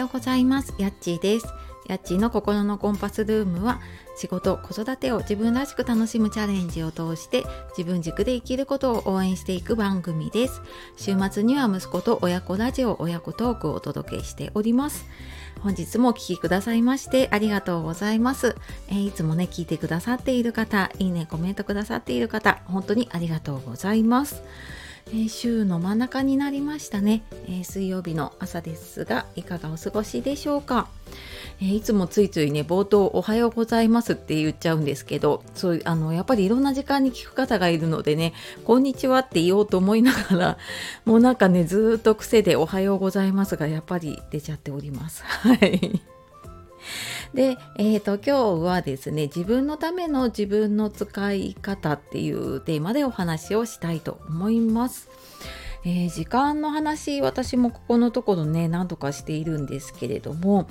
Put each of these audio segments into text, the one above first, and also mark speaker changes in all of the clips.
Speaker 1: ようございます。やっちーです。やっちーの心のコンパスルームは仕事子育てを自分らしく楽しむチャレンジを通して自分軸で生きることを応援していく番組です。週末には息子と親子ラジオ親子トークをお届けしております。本日もお聴きくださいましてありがとうございます、えー、いつもね聞いてくださっている方いいねコメントくださっている方本当にありがとうございます。え、週の真ん中になりましたね、え、水曜日の朝ですがいかがお過ごしでしょうか、え、いつもついついね冒頭おはようございますって言っちゃうんですけどそうあのやっぱりいろんな時間に聞く方がいるのでねこんにちはって言おうと思いながら もうなんかねずっと癖でおはようございますがやっぱり出ちゃっております。はい。で、えーと、今日はですね自分のための自分の使い方っていうテーマでお話をしたいと思います。えー、時間の話私もここのところね何とかしているんですけれども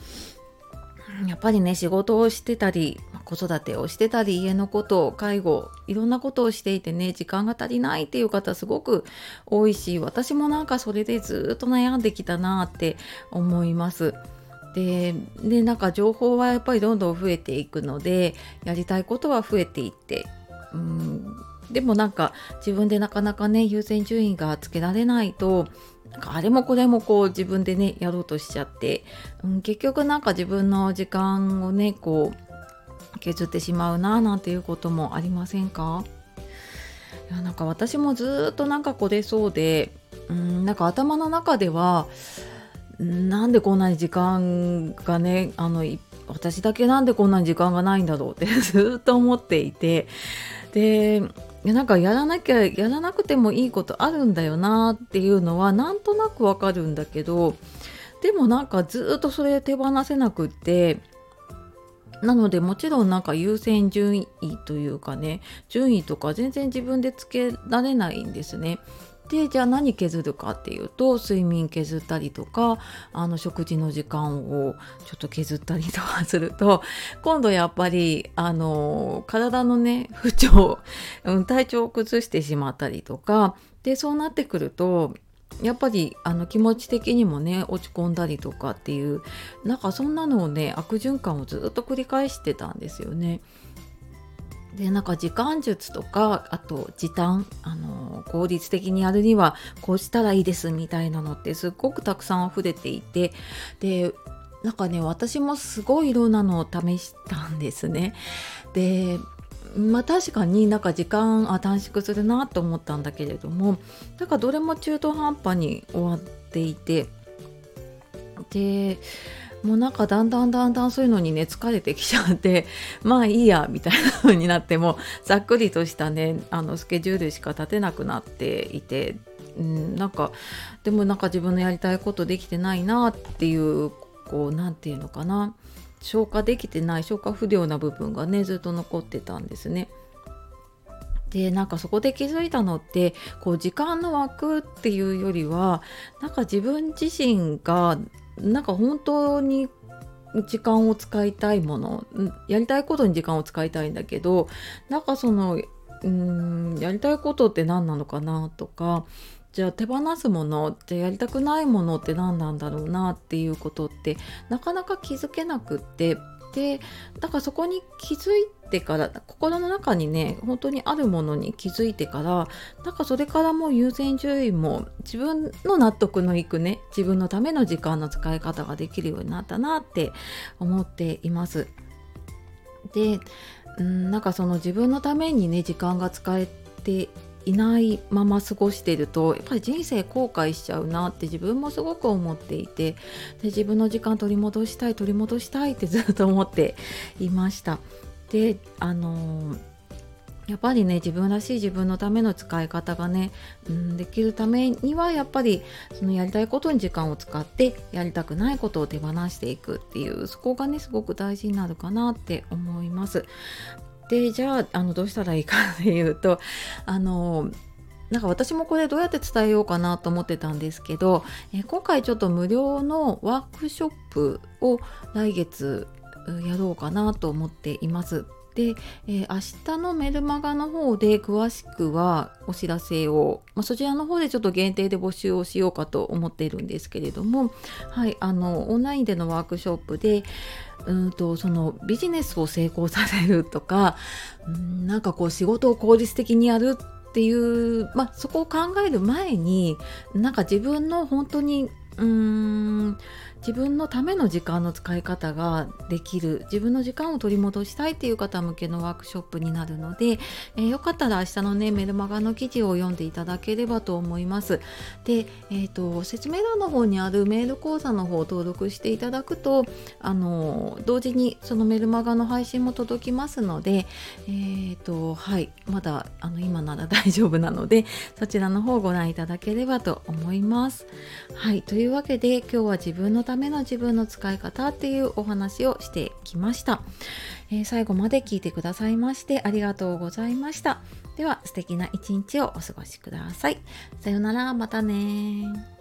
Speaker 1: やっぱりね仕事をしてたり子育てをしてたり家のこと介護いろんなことをしていてね時間が足りないっていう方すごく多いし私もなんかそれでずっと悩んできたなって思います。ででなんか情報はやっぱりどんどん増えていくのでやりたいことは増えていってうんでもなんか自分でなかなかね優先順位がつけられないとなんかあれもこれもこう自分でねやろうとしちゃって、うん、結局なんか自分の時間をねこう削ってしまうななんていうこともありませんか？いやなんか私もずっとなんかこれそうでうんなんか頭の中ではなんでこんなに時間がねあの私だけなんでこんなに時間がないんだろうって ずっと思っていてでなんかやらなきゃやらなくてもいいことあるんだよなっていうのはなんとなくわかるんだけどでもなんかずっとそれ手放せなくってなのでもちろんなんか優先順位というかね順位とか全然自分でつけられないんですね。でじゃあ何削るかっていうと睡眠削ったりとかあの食事の時間をちょっと削ったりとかすると 今度やっぱりあの体のね不調、体調を崩してしまったりとかでそうなってくるとやっぱりあの気持ち的にもね落ち込んだりとかっていうなんかそんなのをね悪循環をずっと繰り返してたんですよね。でなんか時間術とかあと時短あの効率的にやるにはこうしたらいいですみたいなのってすっごくたくさん溢れていてでなんかね私もすごいいろんなのを試したんですね。でまあ確かになんか時間あ短縮するなと思ったんだけれどもなんかどれも中途半端に終わっていてでもうなんかだんだんだんだんそういうのにね疲れてきちゃって まあいいやみたいな風になってもざっくりとしたねあのスケジュールしか立てなくなっていて、うん、なんかでもなんか自分のやりたいことできてないなっていうこう何て言うのかな消化できてない消化不良な部分がねずっと残ってたんですね。でなんかそこで気づいたのってこう時間の枠っていうよりはなんか自分自身がなんか本当に時間を使いたいものやりたいことに時間を使いたいんだけどなんかそのうんやりたいことって何なのかなとかじゃあ手放すものじゃあやりたくないものって何なんだろうなっていうことってなかなか気づけなくってでだからそこに気づいてから心の中にね本当にあるものに気づいてからなんかそれからもう優先順位も自分の納得のいくね自分のための時間の使い方ができるようになったなって思っています。でうんなんかその自分のためにね時間が使えていないまま過ごしてるとやっぱり人生後悔しちゃうなって自分もすごく思っていてで自分の時間取り戻したい取り戻したいって ずっと思っていました。であのやっぱりね自分らしい自分のための使い方がね、うん、できるためにはやっぱりそのやりたいことに時間を使ってやりたくないことを手放していくっていうそこがねすごく大事になるかなって思います。でじゃああのどうしたらいいかっていうとあのなんか私もこれどうやって伝えようかなと思ってたんですけど、え今回ちょっと無料のワークショップを来月やろうかなと思っています。で、えー、明日のメルマガの方で詳しくはお知らせを、まあ、そちらの方でちょっと限定で募集をしようかと思っているんですけれども、はい、あのオンラインでのワークショップでうんとそのビジネスを成功させるとかんなんかこう仕事を効率的にやるっていう、まあ、そこを考える前になんか自分の本当にうーん自分のための時間の使い方ができる自分の時間を取り戻したいっていう方向けのワークショップになるので、えー、よかったら明日のねメルマガの記事を読んでいただければと思います。で、えーと、説明欄の方にあるメール講座の方を登録していただくとあの同時にそのメルマガの配信も届きますので、えーとはい、まだあの今なら 大丈夫なのでそちらの方をご覧いただければと思います。はい、というわけで今日は自分のための自分の使い方っていうお話をしてきました、えー、最後まで聞いてくださいましてありがとうございました。では素敵な一日をお過ごしください。さようなら。またね